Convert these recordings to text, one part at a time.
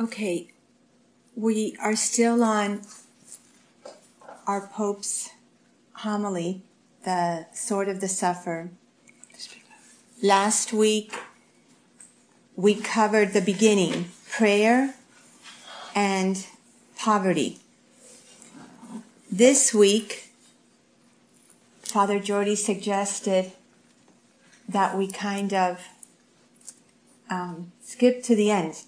Okay, we are still on our Pope's homily, the Sword of the Sufferer. Last week, we covered the beginning, prayer and poverty. This week, Father Jordy suggested that we kind of um, skip to the end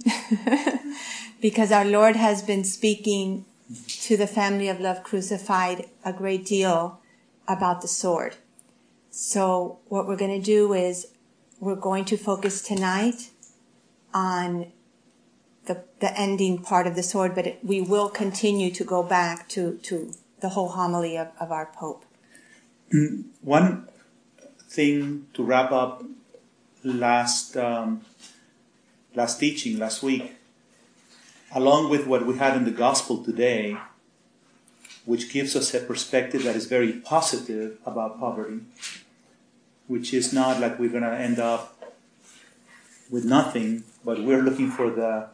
because our Lord has been speaking to the family of Love Crucified a great deal about the sword. So what we're going to do is we're going to focus tonight on the, the ending part of the sword, but it, we will continue to go back to, to the whole homily of, of our Pope. One thing to wrap up last um, last teaching last week, along with what we had in the gospel today, which gives us a perspective that is very positive about poverty, which is not like we're going to end up with nothing, but we're looking for the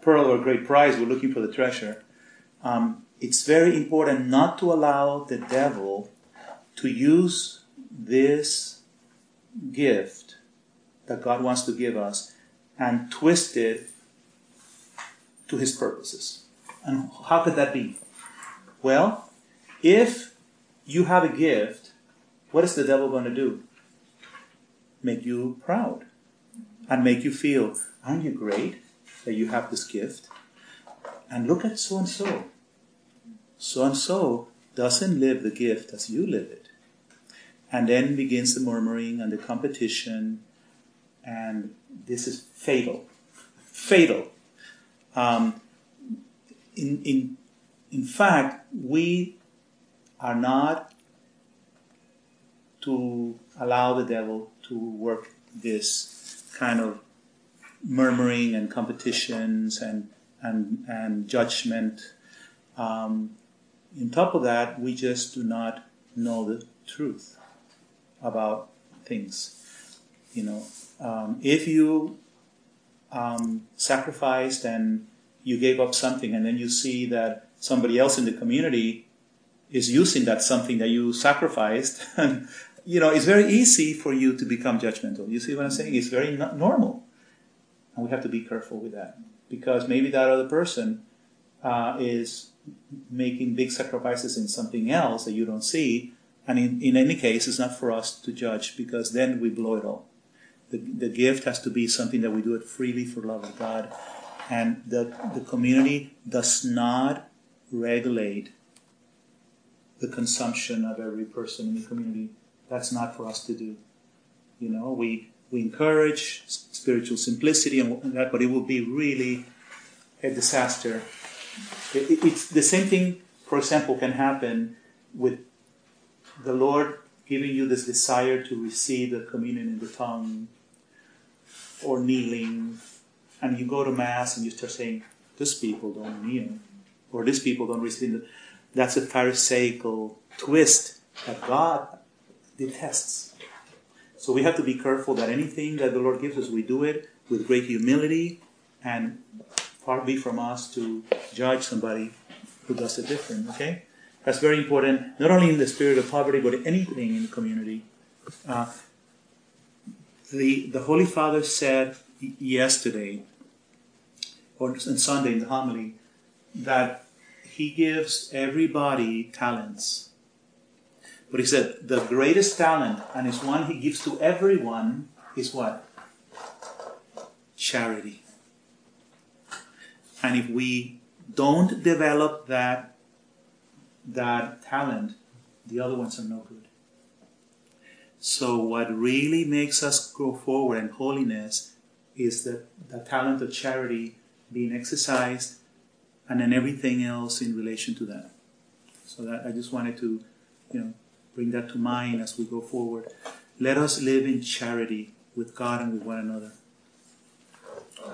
pearl or great prize, we're looking for the treasure. Um, it's very important not to allow the devil to use this gift that God wants to give us and twist it to his purposes. And how could that be? Well, if you have a gift, what is the devil going to do? Make you proud and make you feel, aren't you great that you have this gift? And look at so and so. So and so doesn't live the gift as you live it. And then begins the murmuring and the competition, and this is fatal. Fatal. Um, in, in, in fact, we are not to allow the devil to work this kind of murmuring and competitions and, and, and judgment. Um, on top of that, we just do not know the truth about things. You know, um, if you um, sacrificed and you gave up something, and then you see that somebody else in the community is using that something that you sacrificed, and you know, it's very easy for you to become judgmental. You see what I'm saying? It's very no- normal, and we have to be careful with that because maybe that other person uh, is making big sacrifices in something else that you don't see. And in, in any case, it's not for us to judge because then we blow it all. The, the gift has to be something that we do it freely for love of God. And the, the community does not regulate the consumption of every person in the community. That's not for us to do. You know, we, we encourage spiritual simplicity and that, but it will be really a disaster. It, it, it's the same thing, for example, can happen with the Lord giving you this desire to receive the communion in the tongue or kneeling, and you go to Mass and you start saying, These people don't kneel, or these people don't receive. That's a Pharisaical twist that God detests. So we have to be careful that anything that the Lord gives us, we do it with great humility and far be from us to judge somebody who does it different, okay? That's very important, not only in the spirit of poverty, but anything in the community. Uh, the, the Holy Father said yesterday, or on Sunday in the homily, that he gives everybody talents. But he said the greatest talent, and is one he gives to everyone, is what? Charity. And if we don't develop that, that talent, the other ones are no good. So, what really makes us go forward in holiness is the, the talent of charity being exercised and then everything else in relation to that. So, that I just wanted to, you know, bring that to mind as we go forward. Let us live in charity with God and with one another.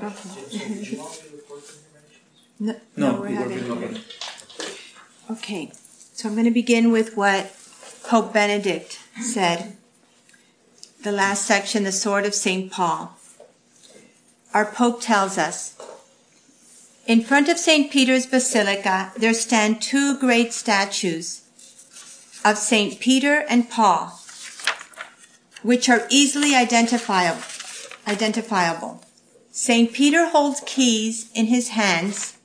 Okay. No, no, no we're having. okay. Okay, so I'm going to begin with what Pope Benedict said. The last section, the sword of St. Paul. Our Pope tells us In front of St. Peter's Basilica, there stand two great statues of St. Peter and Paul, which are easily identifiable. identifiable. St. Peter holds keys in his hands,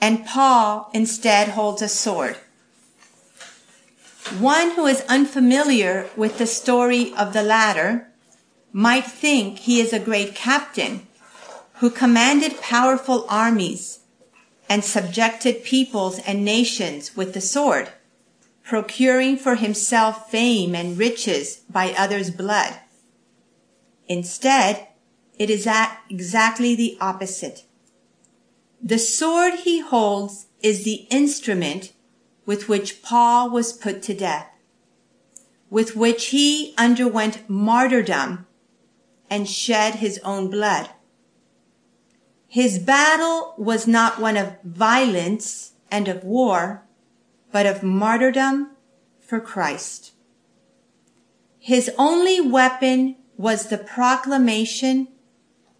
and Paul instead holds a sword. One who is unfamiliar with the story of the latter might think he is a great captain who commanded powerful armies and subjected peoples and nations with the sword, procuring for himself fame and riches by others' blood. Instead, it is exactly the opposite. The sword he holds is the instrument with which Paul was put to death, with which he underwent martyrdom and shed his own blood. His battle was not one of violence and of war, but of martyrdom for Christ. His only weapon was the proclamation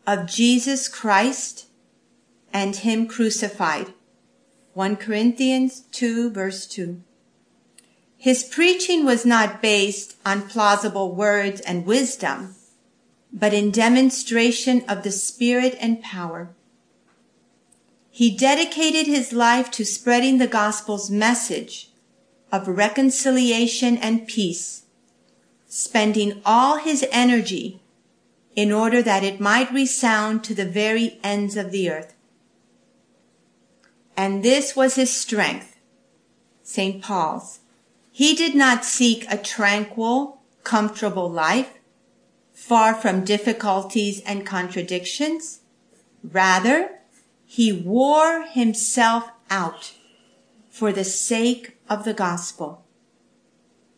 of Jesus Christ and Him crucified. 1 Corinthians 2 verse 2. His preaching was not based on plausible words and wisdom, but in demonstration of the Spirit and power. He dedicated his life to spreading the gospel's message of reconciliation and peace, spending all his energy in order that it might resound to the very ends of the earth. And this was his strength, St. Paul's. He did not seek a tranquil, comfortable life, far from difficulties and contradictions. Rather, he wore himself out for the sake of the gospel.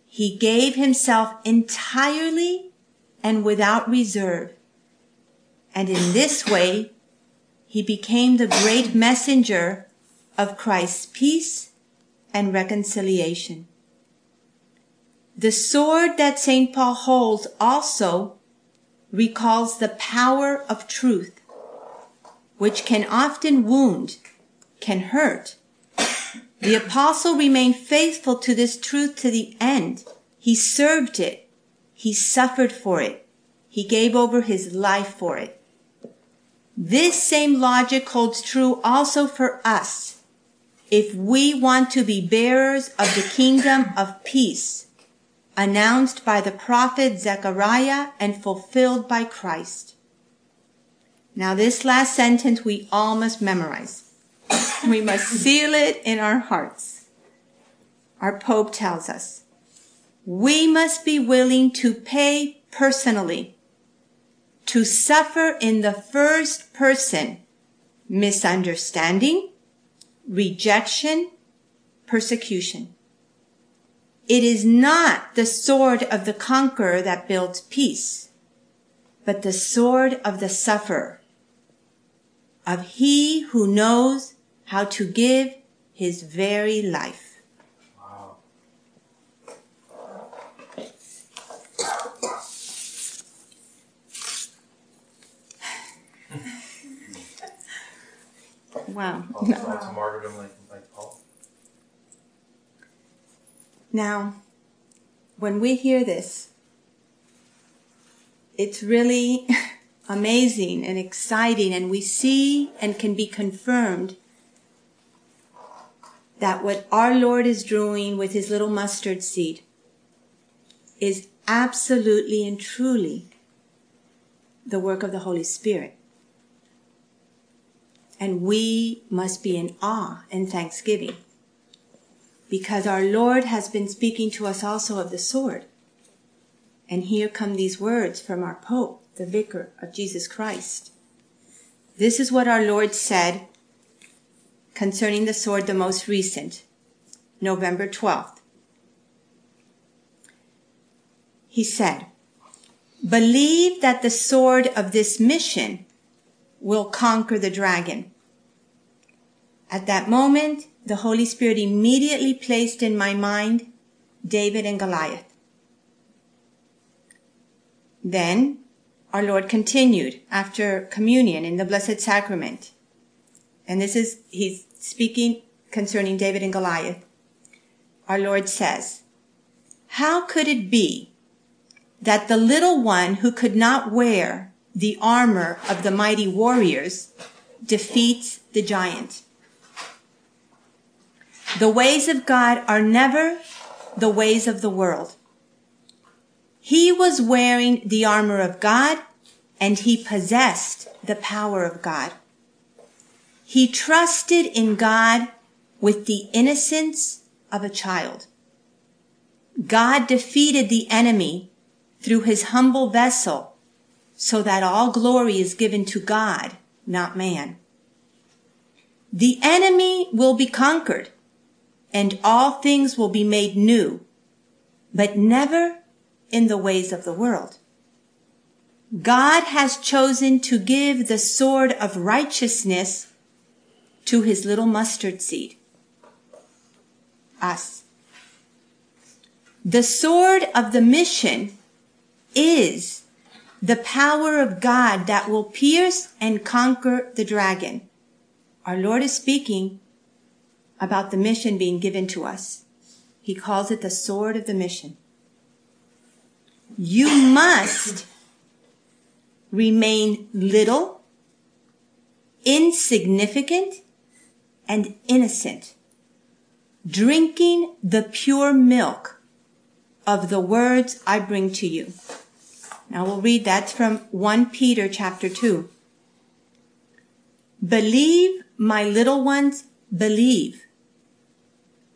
He gave himself entirely and without reserve. And in this way, he became the great messenger of Christ's peace and reconciliation. The sword that St. Paul holds also recalls the power of truth, which can often wound, can hurt. The apostle remained faithful to this truth to the end. He served it. He suffered for it. He gave over his life for it. This same logic holds true also for us if we want to be bearers of the kingdom of peace announced by the prophet Zechariah and fulfilled by Christ. Now this last sentence we all must memorize. we must seal it in our hearts. Our Pope tells us, we must be willing to pay personally, to suffer in the first person misunderstanding, rejection, persecution. It is not the sword of the conqueror that builds peace, but the sword of the sufferer, of he who knows how to give his very life. Wow. No. Now, when we hear this, it's really amazing and exciting, and we see and can be confirmed that what our Lord is doing with his little mustard seed is absolutely and truly the work of the Holy Spirit. And we must be in awe and thanksgiving because our Lord has been speaking to us also of the sword. And here come these words from our Pope, the Vicar of Jesus Christ. This is what our Lord said concerning the sword, the most recent, November 12th. He said, believe that the sword of this mission will conquer the dragon. At that moment, the Holy Spirit immediately placed in my mind David and Goliath. Then our Lord continued after communion in the Blessed Sacrament. and this is, he's speaking concerning David and Goliath. Our Lord says, how could it be that the little one who could not wear the armor of the mighty warriors defeats the giant? The ways of God are never the ways of the world. He was wearing the armor of God and he possessed the power of God. He trusted in God with the innocence of a child. God defeated the enemy through his humble vessel so that all glory is given to God, not man. The enemy will be conquered and all things will be made new, but never in the ways of the world. God has chosen to give the sword of righteousness to his little mustard seed. Us. The sword of the mission is the power of God that will pierce and conquer the dragon. Our Lord is speaking about the mission being given to us. He calls it the sword of the mission. You must remain little, insignificant, and innocent, drinking the pure milk of the words I bring to you. Now we'll read that from 1 Peter chapter 2. Believe, my little ones, believe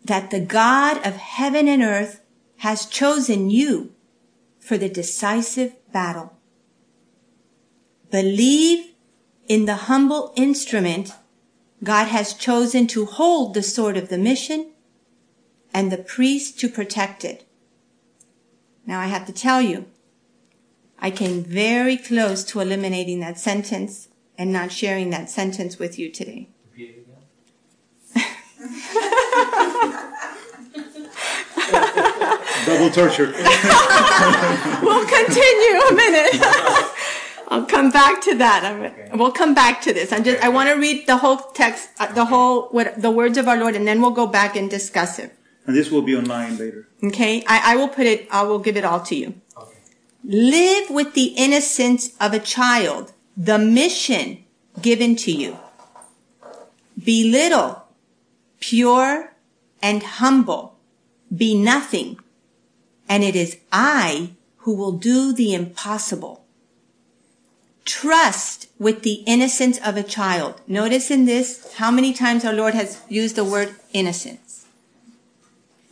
that the God of heaven and earth has chosen you for the decisive battle. Believe in the humble instrument God has chosen to hold the sword of the mission and the priest to protect it. Now I have to tell you, I came very close to eliminating that sentence and not sharing that sentence with you today. Double torture. we'll continue a minute. I'll come back to that. Okay. We'll come back to this. I'm just, I want to read the whole text, uh, the whole, what, the words of our Lord, and then we'll go back and discuss it. And this will be online later. Okay. I, I will put it, I will give it all to you. Okay. Live with the innocence of a child, the mission given to you. Be little, pure, and humble. Be nothing. And it is I who will do the impossible. Trust with the innocence of a child. Notice in this how many times our Lord has used the word innocence.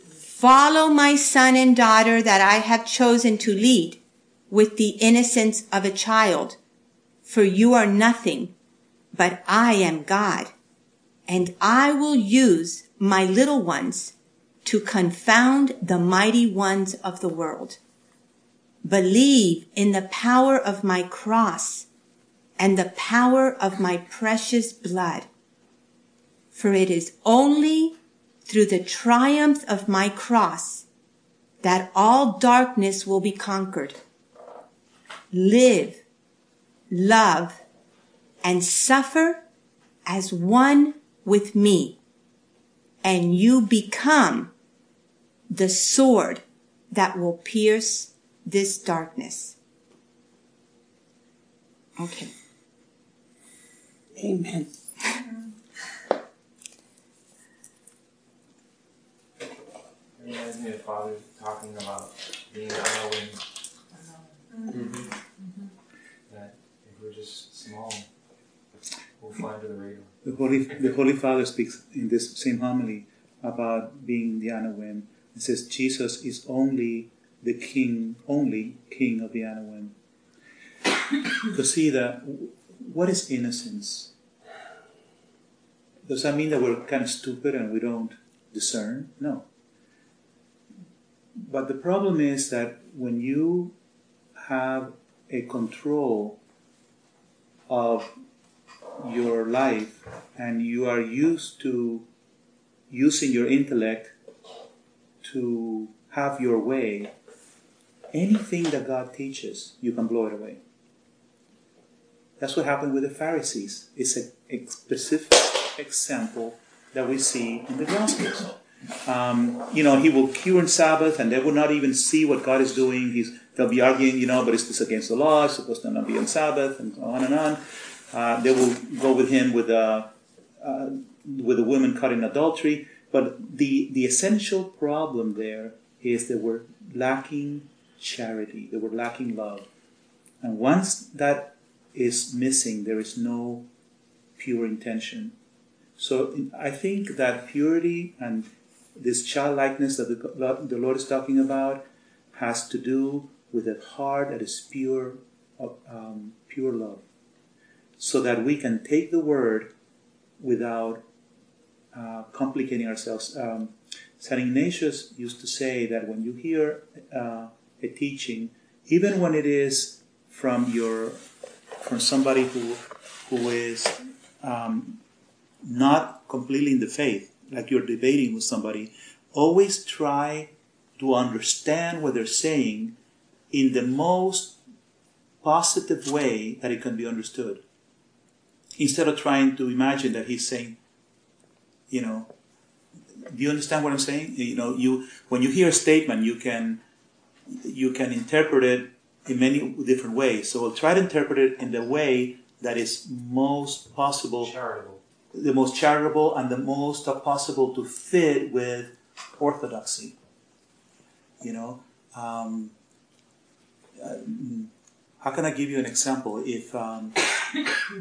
Follow my son and daughter that I have chosen to lead with the innocence of a child. For you are nothing, but I am God. And I will use my little ones to confound the mighty ones of the world. Believe in the power of my cross and the power of my precious blood. For it is only through the triumph of my cross that all darkness will be conquered. Live, love, and suffer as one with me, and you become the sword that will pierce this darkness. Okay. Amen. reminds me of Father talking about being unknowing. Mm-hmm. Mm-hmm. That if we're just small, we'll fly under the radar. The Holy, the Holy Father speaks in this same homily about being the Anawim it says Jesus is only the king, only king of the Anawim. to see that, what is innocence? Does that mean that we're kind of stupid and we don't discern? No. But the problem is that when you have a control of your life and you are used to using your intellect to have your way, anything that God teaches, you can blow it away. That's what happened with the Pharisees. It's a, a specific example that we see in the Gospels. Um, you know, he will cure on Sabbath, and they will not even see what God is doing. He's, they'll be arguing, you know, but is this against the law? It's supposed to not be on Sabbath, and on and on. Uh, they will go with him with a uh, with a woman caught in adultery. But the the essential problem there is they were lacking charity. They were lacking love, and once that is missing, there is no pure intention. So I think that purity and this childlikeness that the, the Lord is talking about has to do with a heart that is pure, um, pure love, so that we can take the word without uh, complicating ourselves. Um, Saint Ignatius used to say that when you hear uh, a teaching, even when it is from your from somebody who who is um, not completely in the faith, like you're debating with somebody, always try to understand what they're saying in the most positive way that it can be understood. Instead of trying to imagine that he's saying, you know, do you understand what I'm saying? You know, you when you hear a statement, you can you can interpret it in many different ways. So we'll try to interpret it in the way that is most possible Charitable the most charitable and the most possible to fit with orthodoxy. You know, um, uh, how can I give you an example? If um,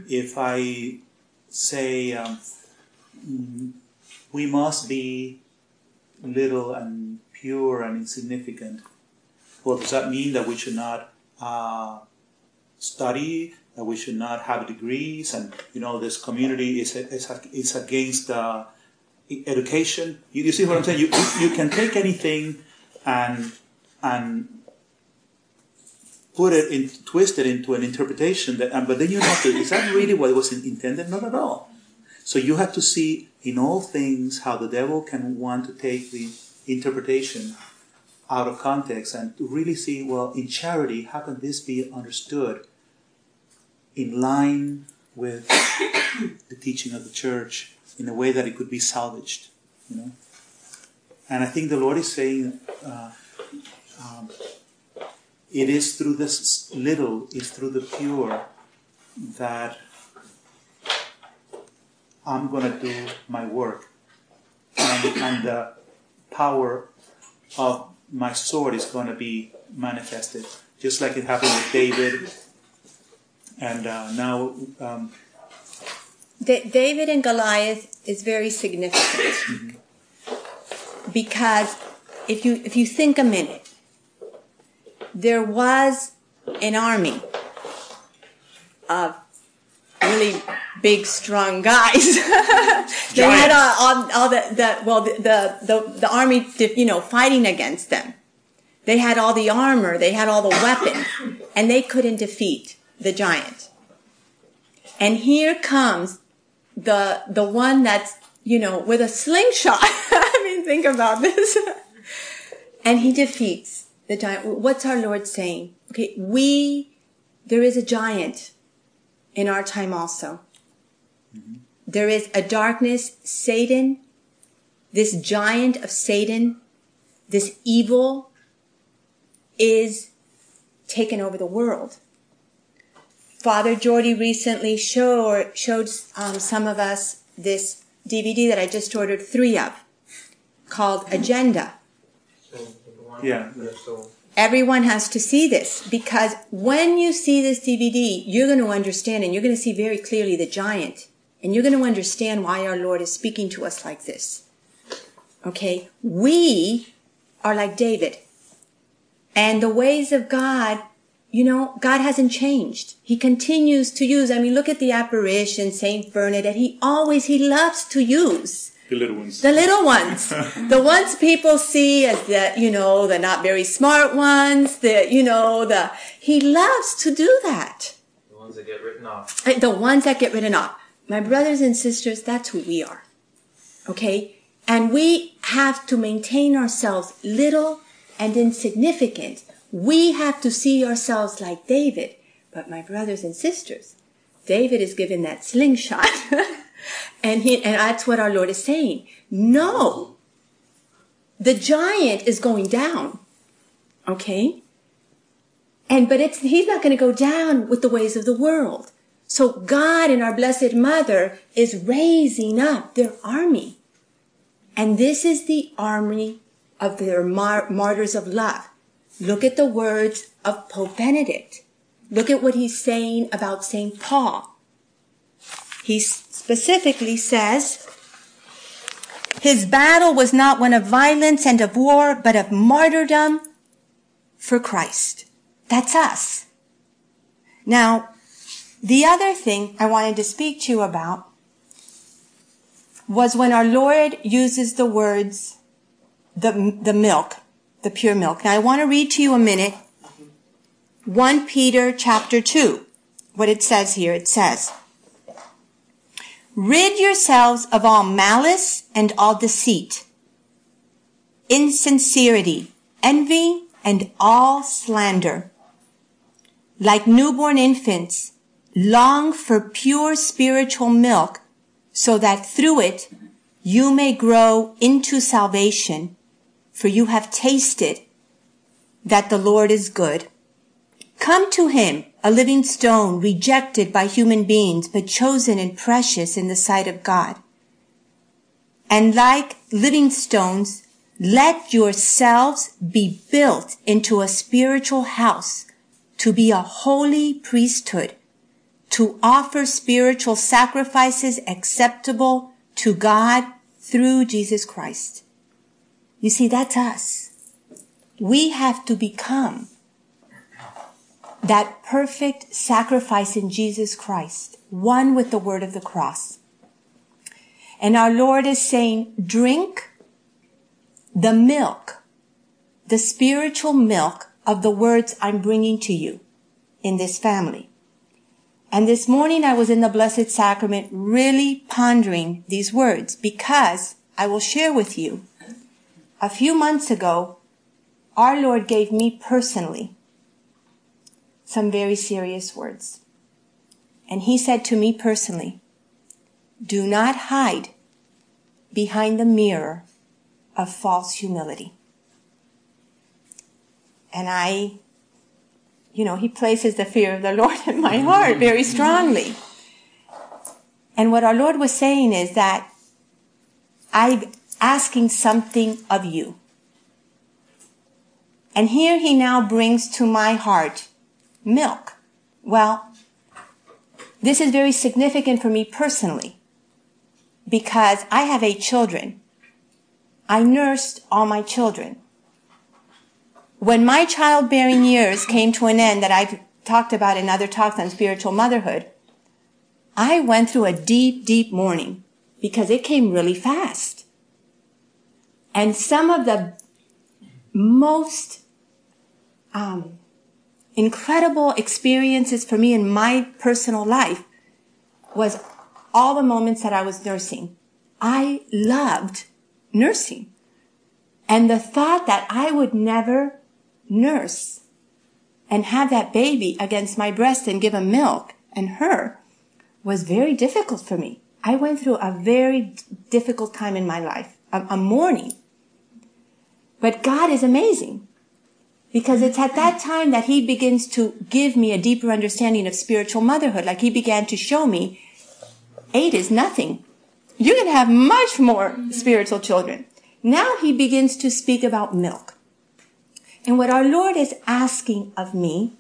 if I say um, we must be little and pure and insignificant, well, does that mean that we should not uh, study that we should not have degrees, and you know this community is is, is against uh, education. You, you, see what I'm saying? You, you, you can take anything and and put it in, twist it into an interpretation that, but then you have to. Is that really what was intended? Not at all. So you have to see in all things how the devil can want to take the interpretation out of context and to really see, well, in charity, how can this be understood in line with the teaching of the church in a way that it could be salvaged, you know. And I think the Lord is saying, uh, um, it is through this little, it's through the pure that I'm going to do my work. And, and the power of my sword is going to be manifested. Just like it happened with David and uh, now. Um, David and Goliath is very significant mm-hmm. because if you if you think a minute, there was an army of really big, strong guys. they had all, uh, all, all, the, the well the, the the the army you know fighting against them. They had all the armor, they had all the weapons, and they couldn't defeat the giant. And here comes the, the one that's, you know, with a slingshot. I mean, think about this. and he defeats the giant. What's our Lord saying? Okay, we, there is a giant in our time also. Mm-hmm. There is a darkness, Satan, this giant of Satan, this evil is taken over the world. Father Jordy recently showed, showed um, some of us this DVD that I just ordered three of called Agenda. Yeah. Everyone has to see this because when you see this DVD, you're going to understand and you're going to see very clearly the giant and you're going to understand why our Lord is speaking to us like this. Okay. We are like David and the ways of God you know, God hasn't changed. He continues to use. I mean, look at the apparition, Saint Bernadette. He always, he loves to use. The little ones. The little ones. the ones people see as the, you know, the not very smart ones, the, you know, the, he loves to do that. The ones that get written off. Uh, the ones that get written off. My brothers and sisters, that's who we are. Okay? And we have to maintain ourselves little and insignificant we have to see ourselves like David. But my brothers and sisters, David is given that slingshot. And he, and that's what our Lord is saying. No. The giant is going down. Okay? And, but it's, he's not going to go down with the ways of the world. So God and our Blessed Mother is raising up their army. And this is the army of their mar- martyrs of love. Look at the words of Pope Benedict. Look at what he's saying about St. Paul. He specifically says, his battle was not one of violence and of war, but of martyrdom for Christ. That's us. Now, the other thing I wanted to speak to you about was when our Lord uses the words, the, the milk, the pure milk. Now I want to read to you a minute 1 Peter chapter 2, what it says here. It says, Rid yourselves of all malice and all deceit, insincerity, envy, and all slander. Like newborn infants, long for pure spiritual milk so that through it you may grow into salvation, for you have tasted that the Lord is good. Come to him, a living stone rejected by human beings, but chosen and precious in the sight of God. And like living stones, let yourselves be built into a spiritual house to be a holy priesthood, to offer spiritual sacrifices acceptable to God through Jesus Christ. You see, that's us. We have to become that perfect sacrifice in Jesus Christ, one with the word of the cross. And our Lord is saying, drink the milk, the spiritual milk of the words I'm bringing to you in this family. And this morning I was in the Blessed Sacrament really pondering these words because I will share with you. A few months ago, our Lord gave me personally some very serious words. And he said to me personally, do not hide behind the mirror of false humility. And I, you know, he places the fear of the Lord in my heart very strongly. And what our Lord was saying is that I'm asking something of you. And here he now brings to my heart milk. Well, this is very significant for me personally because I have eight children. I nursed all my children. When my childbearing years came to an end that I've talked about in other talks on spiritual motherhood, I went through a deep, deep mourning because it came really fast. And some of the most um, incredible experiences for me in my personal life was all the moments that I was nursing. I loved nursing. And the thought that I would never nurse and have that baby against my breast and give him milk and her was very difficult for me. I went through a very difficult time in my life, a, a mourning. But God is amazing. Because it's at that mm-hmm. time that he begins to give me a deeper understanding of spiritual motherhood. Like he began to show me eight is nothing. You can have much more mm-hmm. spiritual children. Now he begins to speak about milk. And what our Lord is asking of me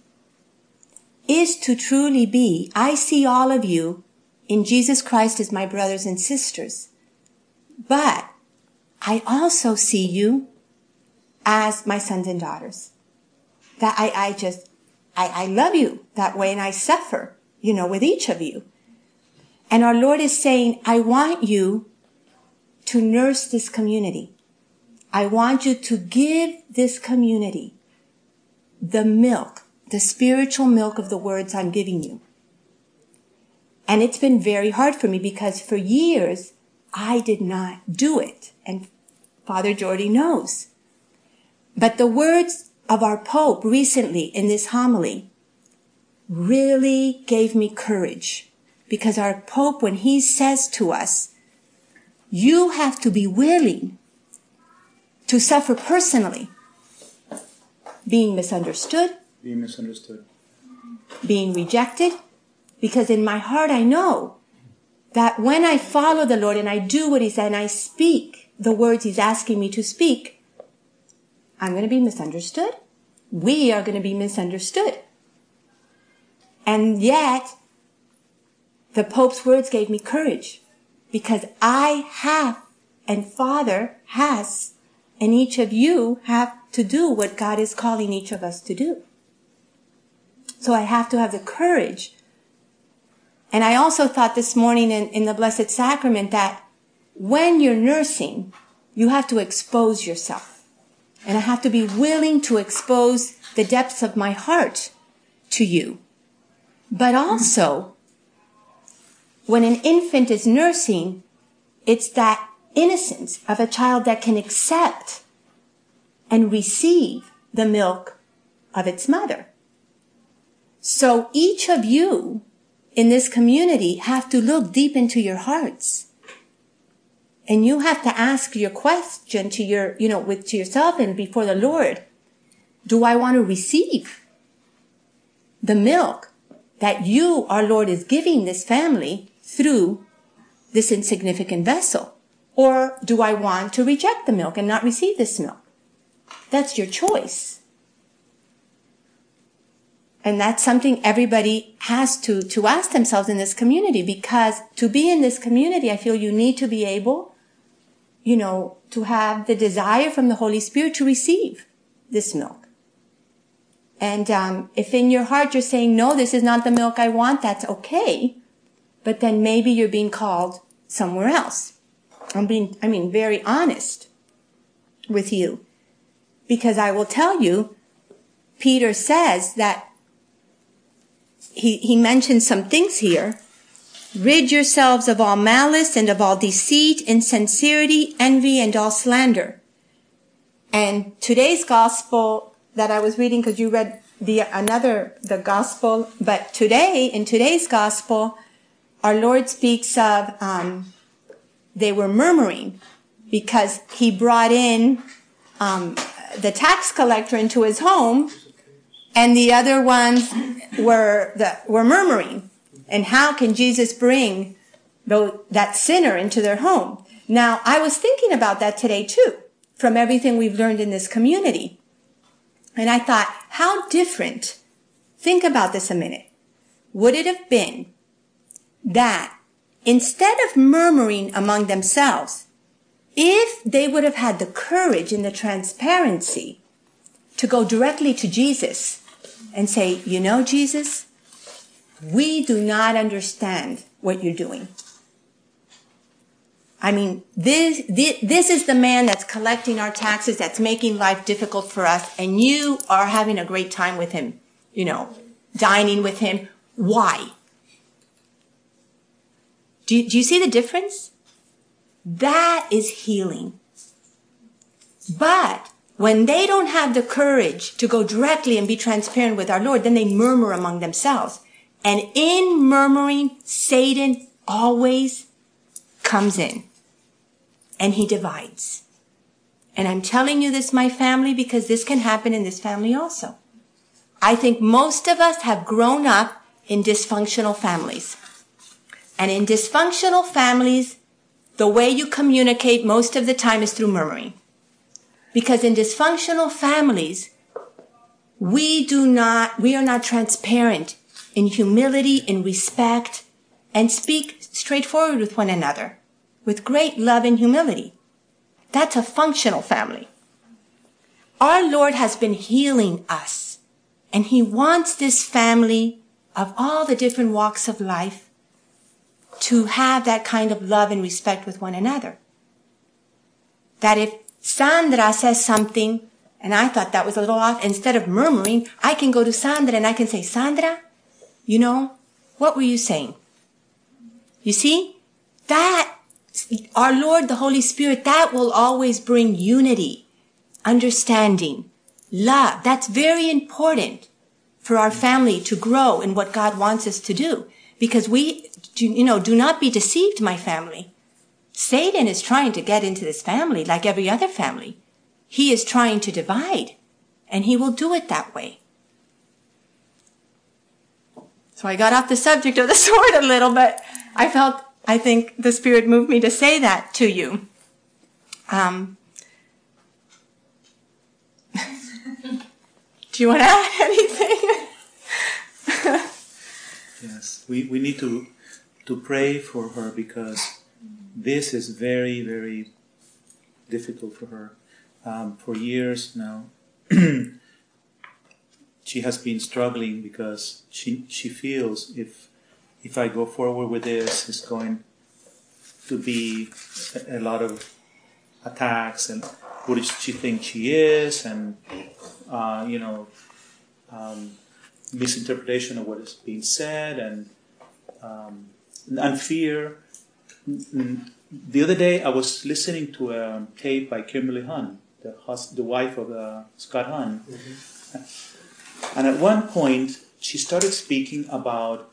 is to truly be, I see all of you in Jesus Christ as my brothers and sisters. But I also see you as my sons and daughters that I, I just, I, I love you that way and I suffer, you know, with each of you. And our Lord is saying, I want you to nurse this community. I want you to give this community the milk, the spiritual milk of the words I'm giving you. And it's been very hard for me because for years I did not do it. And Father Jordy knows. But the words of our Pope recently in this homily really gave me courage because our Pope, when he says to us, you have to be willing to suffer personally being misunderstood, Being misunderstood. being rejected, because in my heart I know that when I follow the Lord and I do what He said and I speak the words He's asking me to speak, I'm going to be misunderstood. We are going to be misunderstood. And yet, the Pope's words gave me courage because I have and Father has and each of you have to do what God is calling each of us to do. So I have to have the courage. And I also thought this morning in, in the Blessed Sacrament that when you're nursing, you have to expose yourself. And I have to be willing to expose the depths of my heart to you. But also, when an infant is nursing, it's that innocence of a child that can accept and receive the milk of its mother. So each of you in this community have to look deep into your hearts. And you have to ask your question to your, you know, with to yourself and before the Lord. Do I want to receive the milk that you, our Lord, is giving this family through this insignificant vessel? Or do I want to reject the milk and not receive this milk? That's your choice. And that's something everybody has to, to ask themselves in this community because to be in this community, I feel you need to be able, you know, to have the desire from the Holy Spirit to receive this milk. And um, if in your heart you're saying, no, this is not the milk I want, that's okay. But then maybe you're being called somewhere else. I'm being, I mean, very honest with you. Because I will tell you, Peter says that he, he mentions some things here. Rid yourselves of all malice and of all deceit, insincerity, envy, and all slander. And today's gospel that I was reading, because you read the another the gospel, but today in today's gospel, our Lord speaks of um, they were murmuring because he brought in um, the tax collector into his home, and the other ones were the, were murmuring. And how can Jesus bring that sinner into their home? Now, I was thinking about that today too, from everything we've learned in this community. And I thought, how different, think about this a minute, would it have been that instead of murmuring among themselves, if they would have had the courage and the transparency to go directly to Jesus and say, you know, Jesus, we do not understand what you're doing. I mean, this, this, this, is the man that's collecting our taxes, that's making life difficult for us, and you are having a great time with him, you know, dining with him. Why? Do you, do you see the difference? That is healing. But when they don't have the courage to go directly and be transparent with our Lord, then they murmur among themselves. And in murmuring, Satan always comes in and he divides. And I'm telling you this, my family, because this can happen in this family also. I think most of us have grown up in dysfunctional families. And in dysfunctional families, the way you communicate most of the time is through murmuring. Because in dysfunctional families, we do not, we are not transparent in humility, in respect, and speak straightforward with one another with great love and humility. That's a functional family. Our Lord has been healing us, and He wants this family of all the different walks of life to have that kind of love and respect with one another. That if Sandra says something, and I thought that was a little off, instead of murmuring, I can go to Sandra and I can say, Sandra, you know, what were you saying? You see? That, our Lord, the Holy Spirit, that will always bring unity, understanding, love. That's very important for our family to grow in what God wants us to do. Because we, do, you know, do not be deceived, my family. Satan is trying to get into this family like every other family. He is trying to divide, and he will do it that way. So I got off the subject of the sword a little, but I felt, I think the Spirit moved me to say that to you. Um, do you want to add anything? yes, we, we need to to pray for her because this is very very difficult for her. Um, for years now, she has been struggling because she she feels if if I go forward with this, it's going to be a, a lot of attacks and who does she think she is and uh, you know um, misinterpretation of what is being said and um, and fear. The other day, I was listening to a tape by Kimberly Hahn, the, hus- the wife of uh, Scott Hahn, mm-hmm. And at one point, she started speaking about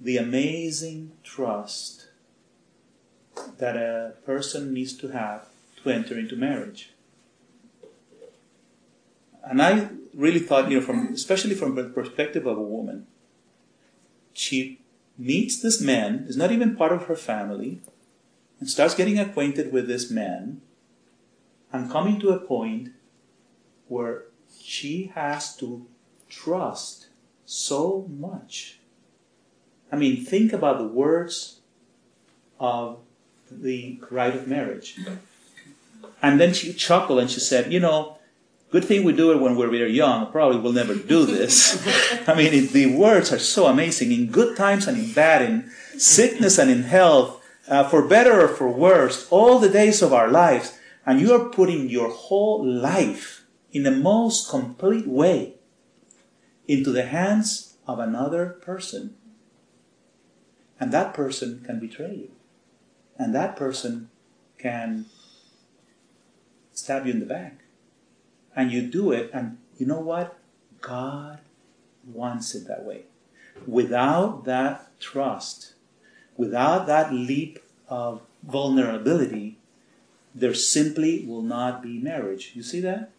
the amazing trust that a person needs to have to enter into marriage. And I really thought, you know, from especially from the perspective of a woman, she meets this man, is not even part of her family, and starts getting acquainted with this man, and coming to a point where she has to trust so much. I mean, think about the words of the rite of marriage. And then she chuckled and she said, You know, Good thing we do it when we're very young. Probably we'll never do this. I mean, it, the words are so amazing in good times and in bad, in sickness and in health, uh, for better or for worse, all the days of our lives. And you are putting your whole life in the most complete way into the hands of another person. And that person can betray you. And that person can stab you in the back and you do it, and you know what? God wants it that way. Without that trust, without that leap of vulnerability, there simply will not be marriage. You see that?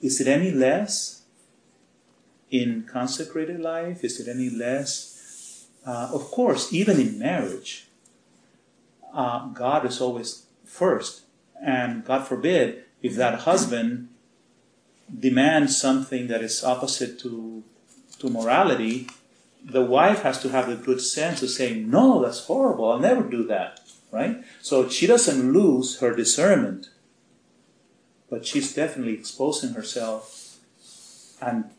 Is it any less in consecrated life? Is it any less? Uh, of course, even in marriage, uh, God is always first. And God forbid if that husband demands something that is opposite to, to morality, the wife has to have the good sense of saying, No, that's horrible, I'll never do that. Right? So she doesn't lose her discernment, but she's definitely exposing herself and,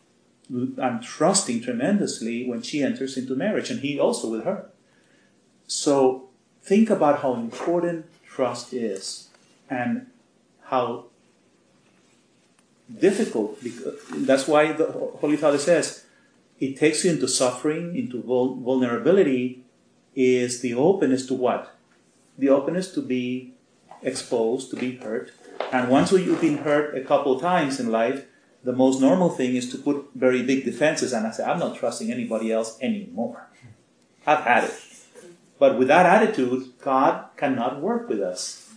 and trusting tremendously when she enters into marriage, and he also with her. So think about how important trust is and how difficult. That's why the Holy Father says it takes you into suffering, into vulnerability, is the openness to what? The openness to be exposed, to be hurt. And once you've been hurt a couple times in life, the most normal thing is to put very big defenses and I say, I'm not trusting anybody else anymore. I've had it. But with that attitude, God cannot work with us.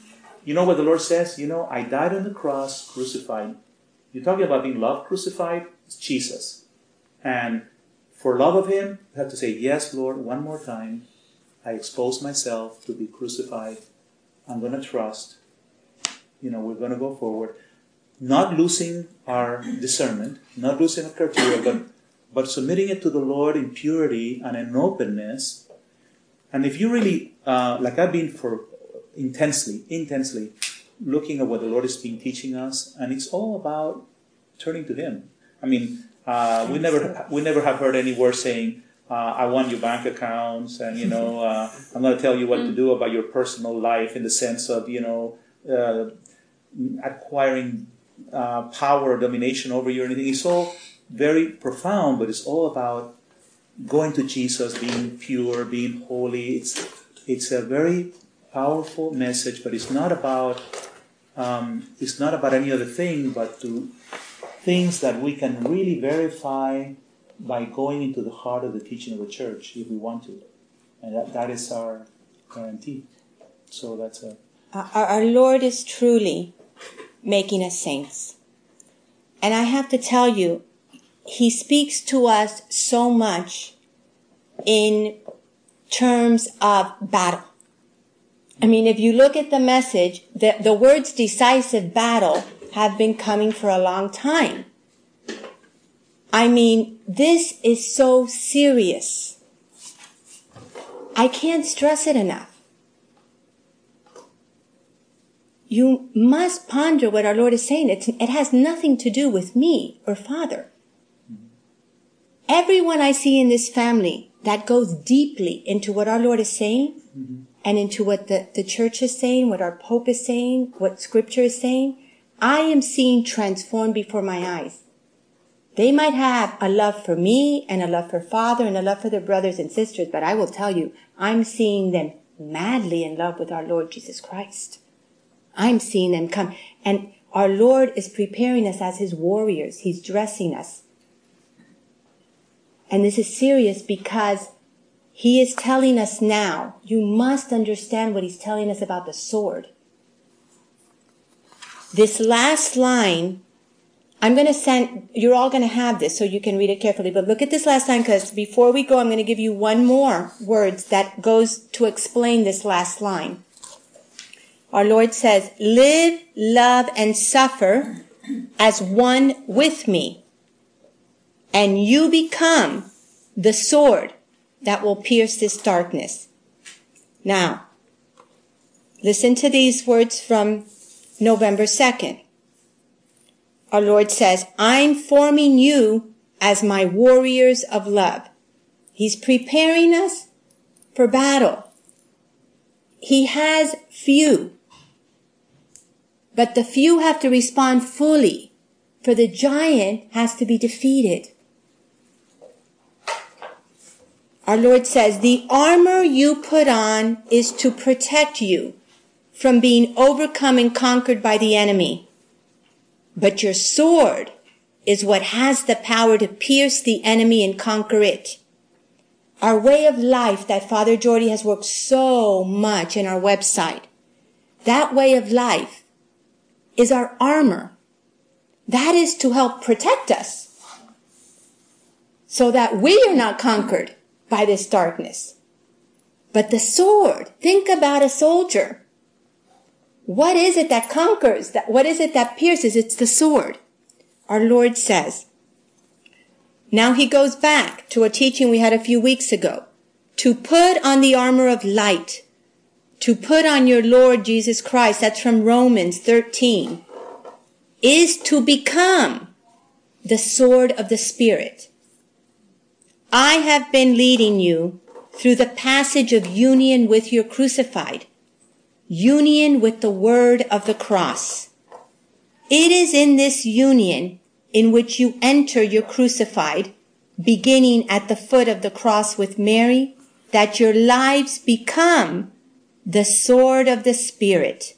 You know what the Lord says? You know, I died on the cross, crucified you're talking about being loved, crucified? It's Jesus. And for love of Him, you have to say, Yes, Lord, one more time. I expose myself to be crucified. I'm going to trust. You know, we're going to go forward. Not losing our discernment, not losing our criteria, but, but submitting it to the Lord in purity and in openness. And if you really, uh, like I've been for intensely, intensely, looking at what the Lord has been teaching us, and it's all about turning to Him. I mean, uh, we never we never have heard any word saying, uh, "I want your bank accounts," and you know, uh, I'm going to tell you what to do about your personal life in the sense of you know uh, acquiring uh, power or domination over you or anything. It's all very profound, but it's all about going to Jesus, being pure, being holy. It's it's a very powerful message, but it's not about um, it's not about any other thing, but to things that we can really verify by going into the heart of the teaching of the church if we want to, and that, that is our guarantee. So that's a Our, our Lord is truly making us saints. And I have to tell you, He speaks to us so much in terms of battle. I mean, if you look at the message, the, the words decisive battle have been coming for a long time. I mean, this is so serious. I can't stress it enough. You must ponder what our Lord is saying. It's, it has nothing to do with me or Father. Everyone I see in this family that goes deeply into what our Lord is saying mm-hmm. and into what the, the church is saying, what our Pope is saying, what scripture is saying, I am seeing transformed before my eyes. They might have a love for me and a love for Father and a love for their brothers and sisters, but I will tell you, I'm seeing them madly in love with our Lord Jesus Christ. I'm seeing them come. And our Lord is preparing us as His warriors. He's dressing us. And this is serious because He is telling us now, you must understand what He's telling us about the sword. This last line, I'm going to send, you're all going to have this so you can read it carefully, but look at this last line because before we go, I'm going to give you one more words that goes to explain this last line. Our Lord says, live, love, and suffer as one with me. And you become the sword that will pierce this darkness. Now, listen to these words from November 2nd. Our Lord says, I'm forming you as my warriors of love. He's preparing us for battle. He has few, but the few have to respond fully, for the giant has to be defeated. Our Lord says, the armor you put on is to protect you from being overcome and conquered by the enemy. But your sword is what has the power to pierce the enemy and conquer it. Our way of life that Father Jordy has worked so much in our website, that way of life is our armor. That is to help protect us so that we are not conquered by this darkness. But the sword, think about a soldier. What is it that conquers? That, what is it that pierces? It's the sword. Our Lord says. Now he goes back to a teaching we had a few weeks ago. To put on the armor of light. To put on your Lord Jesus Christ. That's from Romans 13. Is to become the sword of the Spirit. I have been leading you through the passage of union with your crucified, union with the word of the cross. It is in this union in which you enter your crucified, beginning at the foot of the cross with Mary, that your lives become the sword of the Spirit.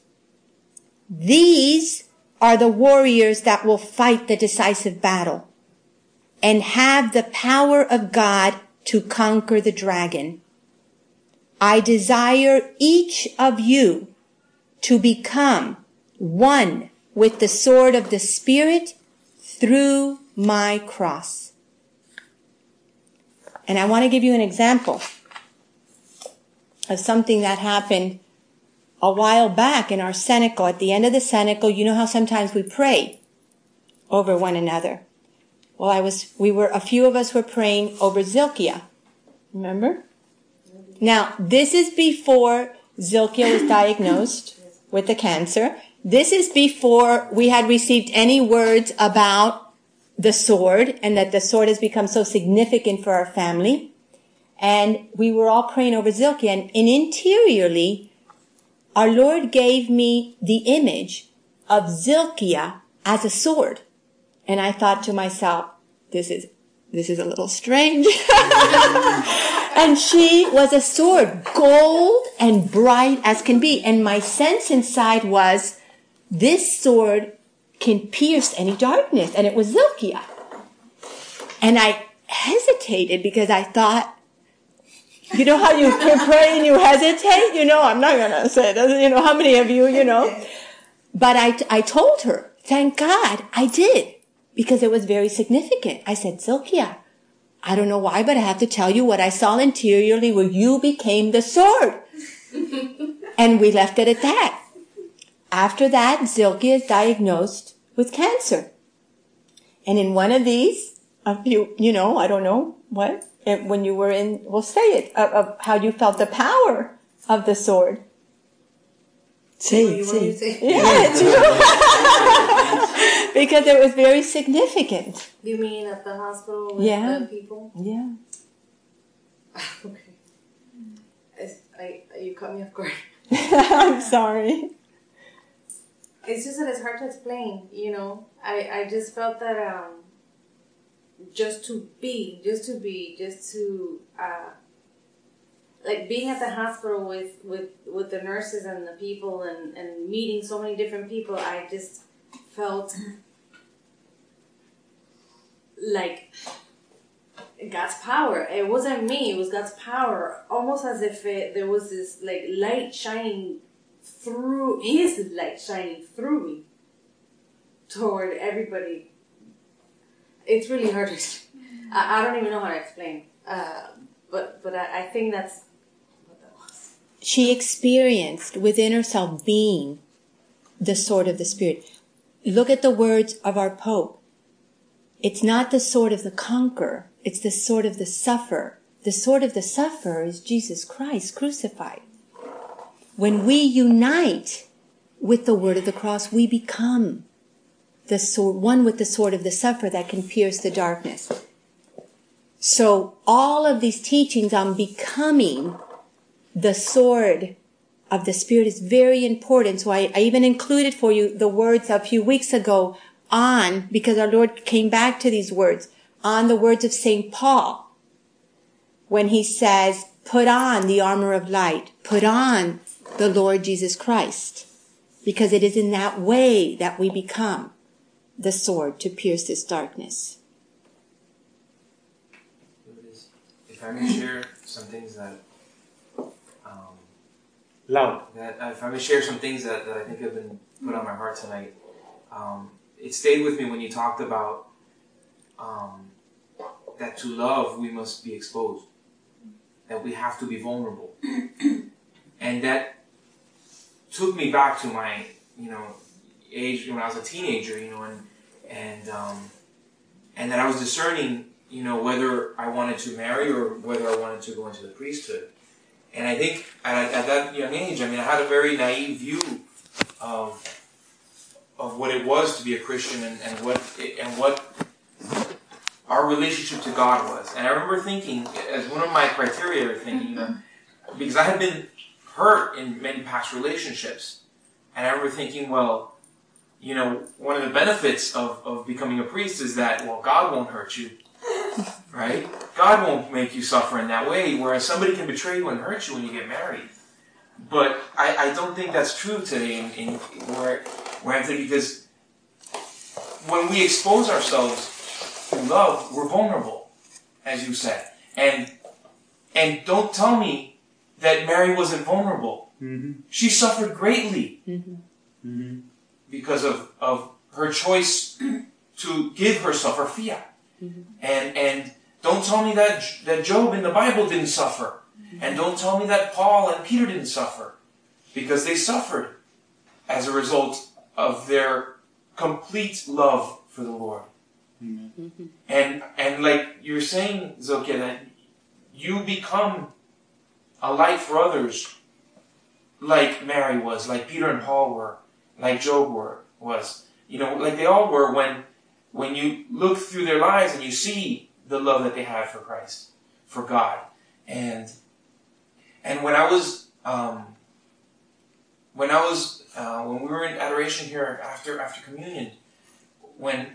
These are the warriors that will fight the decisive battle and have the power of God to conquer the dragon. I desire each of you to become one with the sword of the Spirit through my cross. And I want to give you an example of something that happened a while back in our cenacle. At the end of the cenacle, you know how sometimes we pray over one another. Well, I was, we were, a few of us were praying over Zilkia. Remember? Now, this is before Zilkia was diagnosed with the cancer. This is before we had received any words about the sword and that the sword has become so significant for our family. And we were all praying over Zilkia and, interiorly, our Lord gave me the image of Zilkia as a sword. And I thought to myself, this is, this is a little strange. and she was a sword, gold and bright as can be. And my sense inside was, this sword can pierce any darkness. And it was Zilkia. And I hesitated because I thought, You know how you pray and you hesitate? You know, I'm not going to say it. You know, how many of you, you know? But I, I told her, thank God I did because it was very significant. I said, Zilkia, I don't know why, but I have to tell you what I saw interiorly where you became the sword. and we left it at that. After that, Zilkia is diagnosed with cancer. And in one of these, a few, you know, I don't know what, when you were in, we'll say it, of, of how you felt the power of the sword. Say, say. say. Yeah, because it was very significant. You mean at the hospital with Yeah. the people? Yeah. okay. It's, I, you cut me off guard. I'm sorry. It's just that it's hard to explain, you know. I, I just felt that um, just to be, just to be, just to uh, like being at the hospital with, with, with the nurses and the people and, and meeting so many different people, I just felt like God's power. It wasn't me, it was God's power. Almost as if it, there was this like light shining through his light shining through me toward everybody. It's really hard to. explain. I, I don't even know how to explain. Uh, but but I, I think that's what that was. She experienced within herself being the sword of the Spirit. Look at the words of our Pope. It's not the sword of the conqueror, it's the sword of the sufferer. The sword of the sufferer is Jesus Christ crucified. When we unite with the word of the cross, we become the sword, one with the sword of the sufferer that can pierce the darkness. So all of these teachings on becoming the sword of the Spirit is very important. So I, I even included for you the words a few weeks ago on, because our Lord came back to these words, on the words of St. Paul, when he says, put on the armor of light, put on the Lord Jesus Christ, because it is in that way that we become the sword to pierce this darkness. If I may share some things that, um, Loud. that uh, if I may share some things that, that I think have been put on my heart tonight. Um, it stayed with me when you talked about um, that to love we must be exposed, that we have to be vulnerable, and that took me back to my you know age when I was a teenager, you know, and and um, and that I was discerning, you know, whether I wanted to marry or whether I wanted to go into the priesthood. And I think at, at that young age, I mean, I had a very naive view of of what it was to be a Christian and, and what and what our relationship to God was. And I remember thinking, as one of my criteria, thinking, you know, because I had been hurt in many past relationships, and I remember thinking, well, you know, one of the benefits of, of becoming a priest is that, well, God won't hurt you, right? God won't make you suffer in that way, whereas somebody can betray you and hurt you when you get married. But I, I don't think that's true today in, in where, where I'm thinking, because when we expose ourselves to love, we're vulnerable, as you said. And and don't tell me that Mary wasn't vulnerable. Mm-hmm. She suffered greatly Mm-hmm. Because of, of her choice to give herself her fiat. Mm-hmm. And and don't tell me that that Job in the Bible didn't suffer. Mm-hmm. And don't tell me that Paul and Peter didn't suffer. Because they suffered as a result of their complete love for the Lord. Mm-hmm. And and like you're saying, Zokia, that you become a light for others like Mary was, like Peter and Paul were, like Job were was. You know, like they all were when when you look through their lives and you see the love that they had for Christ, for God. And and when I was um, when I was uh, when we were in adoration here after after communion, when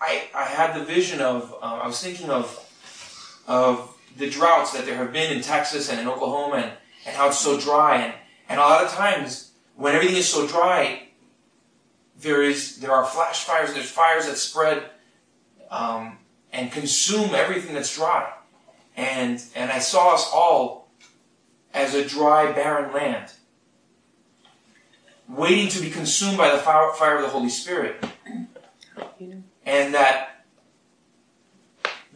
I I had the vision of uh, I was thinking of of the droughts that there have been in Texas and in Oklahoma and, and how it's so dry and, and a lot of times when everything is so dry there is there are flash fires there's fires that spread um, and consume everything that's dry and and I saw us all as a dry, barren land, waiting to be consumed by the fire, fire of the Holy Spirit, and that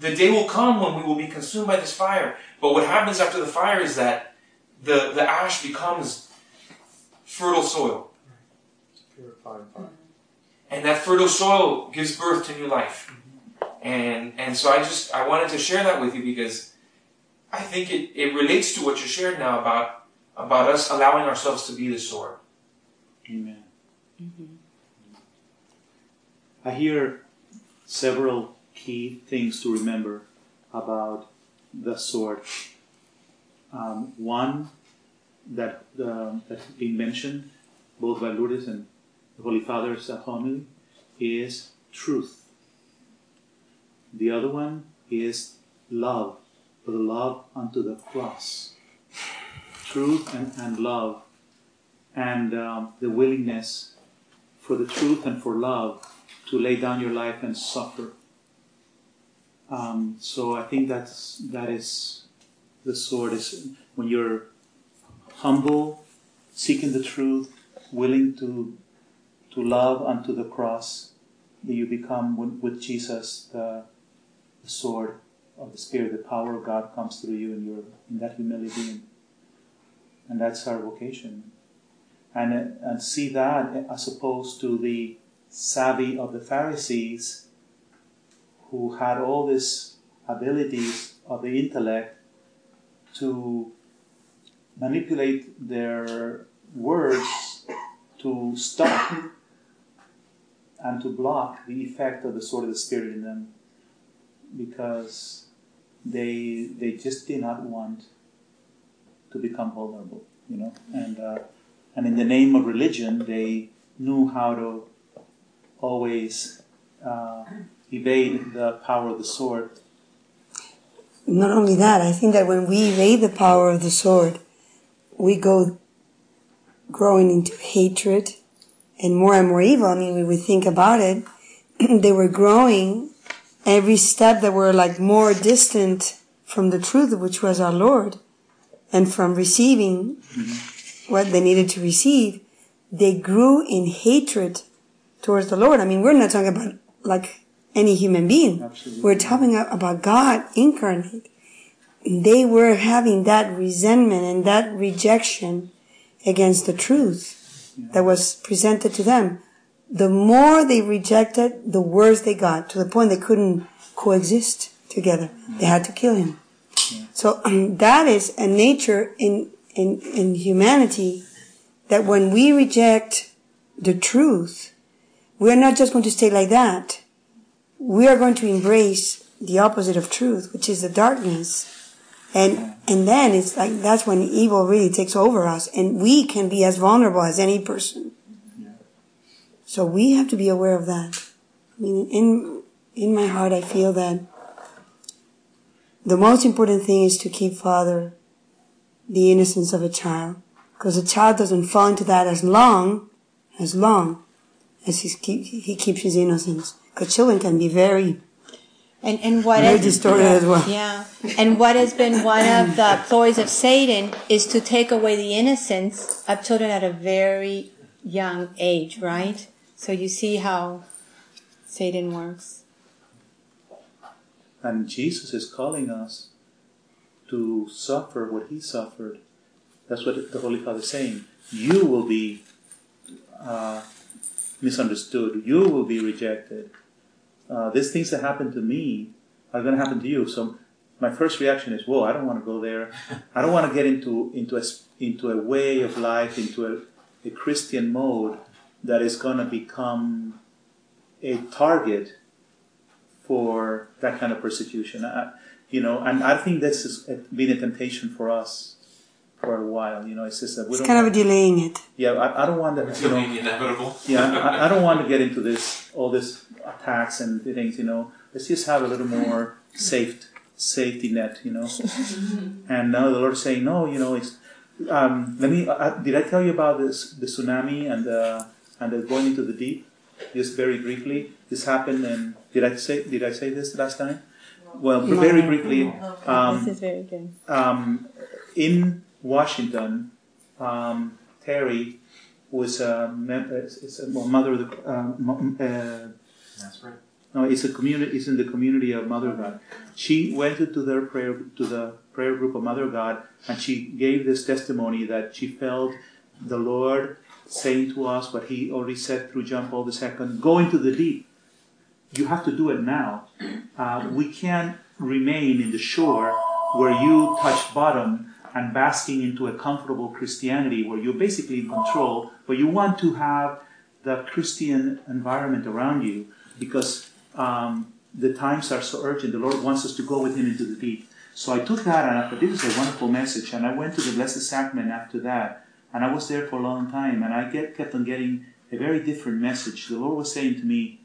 the day will come when we will be consumed by this fire. But what happens after the fire is that the, the ash becomes fertile soil. Purifying. And that fertile soil gives birth to new life. And and so I just I wanted to share that with you because I think it, it relates to what you shared now about about us allowing ourselves to be the sword. Amen. I hear several key things to remember about the sword. Um, one that uh, that's been mentioned both by Lourdes and the Holy Father's homily is truth. The other one is love, for the love unto the cross. Truth and, and love, and um, the willingness for the truth and for love to lay down your life and suffer. Um, so I think that's that is the sword is when you're humble, seeking the truth, willing to to love unto the cross, that you become with, Jesus the, the sword of the Spirit. The power of God comes through you, and you're in that humility, and, and that's our vocation. And and see that as opposed to the savvy of the Pharisees, who had all these abilities of the intellect to manipulate their words to stop and to block the effect of the sword of the spirit in them because they they just did not want to become vulnerable you know? And uh, and in the name of religion they knew how to always uh, evade the power of the sword. Not only that, I think that when we evade the power of the sword, we go growing into hatred and more and more evil. I mean, when we think about it, they were growing every step that were like more distant from the truth, which was our Lord, and from receiving what they needed to receive. They grew in hatred towards the Lord. I mean, we're not talking about like any human being. Absolutely. We're talking about God incarnate. They were having that resentment and that rejection against the truth that was presented to them. The more they rejected, the worse they got to the point they couldn't coexist together. They had to kill him. So um, that is a nature in, in, in humanity that when we reject the truth, we're not just going to stay like that we are going to embrace the opposite of truth, which is the darkness. And, and then it's like, that's when evil really takes over us and we can be as vulnerable as any person. So we have to be aware of that. I mean, in, in my heart, I feel that the most important thing is to keep Father the innocence of a child. Because a child doesn't fall into that as long, as long as he, keep, he keeps his innocence. Because children can be very And and what Very is- distorted yeah, as well. Yeah, and what has been one of the ploys of Satan is to take away the innocence of children at a very young age, right? So you see how Satan works. And Jesus is calling us to suffer what he suffered. That's what the Holy Father is saying. You will be uh, misunderstood. You will be rejected. Uh, these things that happen to me are going to happen to you. So my first reaction is, "Whoa! I don't want to go there. I don't want to get into into a s- into a way of life, into a, a Christian mode that is going to become a target for that kind of persecution. I, you know, and I think this has been a temptation for us for a while. You know, it's just that we It's don't. kind of want- delaying it. yeah, I, I don't want that. You Until know, being inevitable. yeah, I, I don't want to get into this all this attacks and things. You know, let's just have a little more safe safety net. You know, and now the Lord is saying, no, you know, it's. Um, let me. Uh, did I tell you about this the tsunami and the and the going into the deep? Just very briefly, this happened, and did I say did I say this last time? well, very briefly, um, this is very good. um, in Washington, um, Was a, mem- uh, is a mother of the um, uh, That's right. no, it's a community. It's in the community of Mother God. She went to their prayer to the prayer group of Mother God, and she gave this testimony that she felt the Lord saying to us what He already said through John Paul II: "Go into the deep. You have to do it now. Uh, we can't remain in the shore where you touch bottom." And basking into a comfortable Christianity where you're basically in control, but you want to have the Christian environment around you because um, the times are so urgent. The Lord wants us to go with Him into the deep. So I took that and I thought this is a wonderful message. And I went to the Blessed Sacrament after that, and I was there for a long time. And I get, kept on getting a very different message. The Lord was saying to me,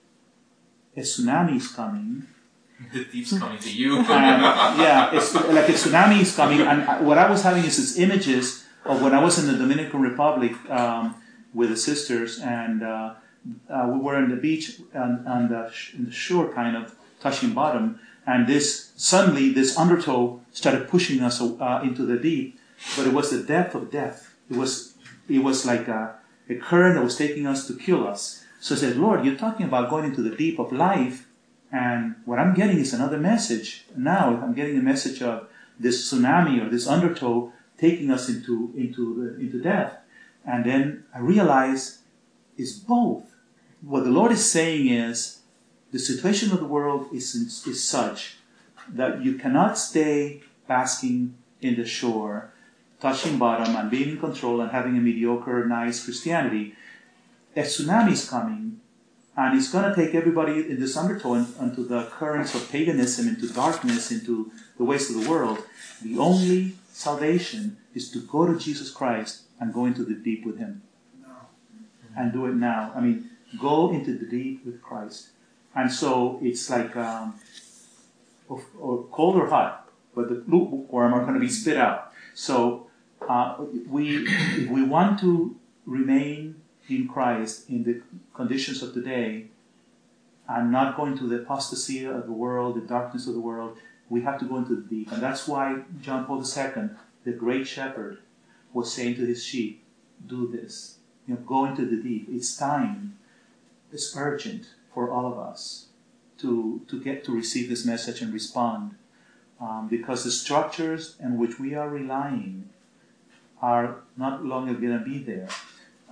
"A tsunami is coming." The thief's coming to you. And, yeah, it's like a tsunami is coming. And what I was having is these images of when I was in the Dominican Republic um, with the sisters, and uh, uh, we were on the beach on, on the, sh- the shore, kind of touching bottom, and this suddenly this undertow started pushing us uh, into the deep, but it was the depth of death. It was it was like a, a current that was taking us to kill us. So I said, Lord, you're talking about going into the deep of life, and what I'm getting is another message. Now I'm getting a message of this tsunami or this undertow taking us into into the, into death. And then I realize it's both. What the Lord is saying is the situation of the world is, is such that you cannot stay basking in the shore, touching bottom and being in control and having a mediocre, nice Christianity. A tsunami is coming and it's going to take everybody in this undertow into the currents of paganism, into darkness, into the ways of the world. The only salvation is to go to Jesus Christ and go into the deep with Him. And do it now. I mean, go into the deep with Christ. And so it's like, um, or, or cold or hot, but the lukewarm are going to be spit out. So uh, we, if we want to remain in Christ in the conditions of today and not go into the apostasy of the world, the darkness of the world, we have to go into the deep. And that's why John Paul II, the great shepherd, was saying to his sheep, do this. You know, go into the deep. It's time. It's urgent for all of us to, to get to receive this message and respond. Um, because the structures in which we are relying are not longer going to be there.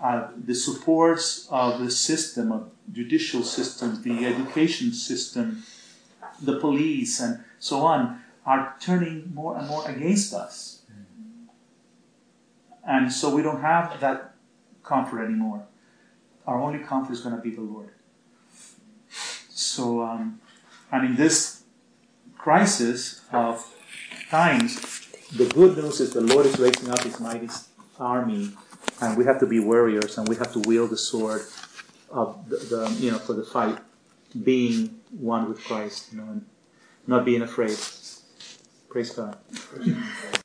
Uh, the supports of the system, of judicial systems, the education system, the police, and so on, are turning more and more against us. And so we don't have that comfort anymore. Our only comfort is going to be the Lord. So, um, and in this crisis of times, the good news is the Lord is raising up His mighty army, and we have to be warriors, and we have to wield the sword of the, the you know for the fight, being one with Christ, you know, and not being afraid. Praise God.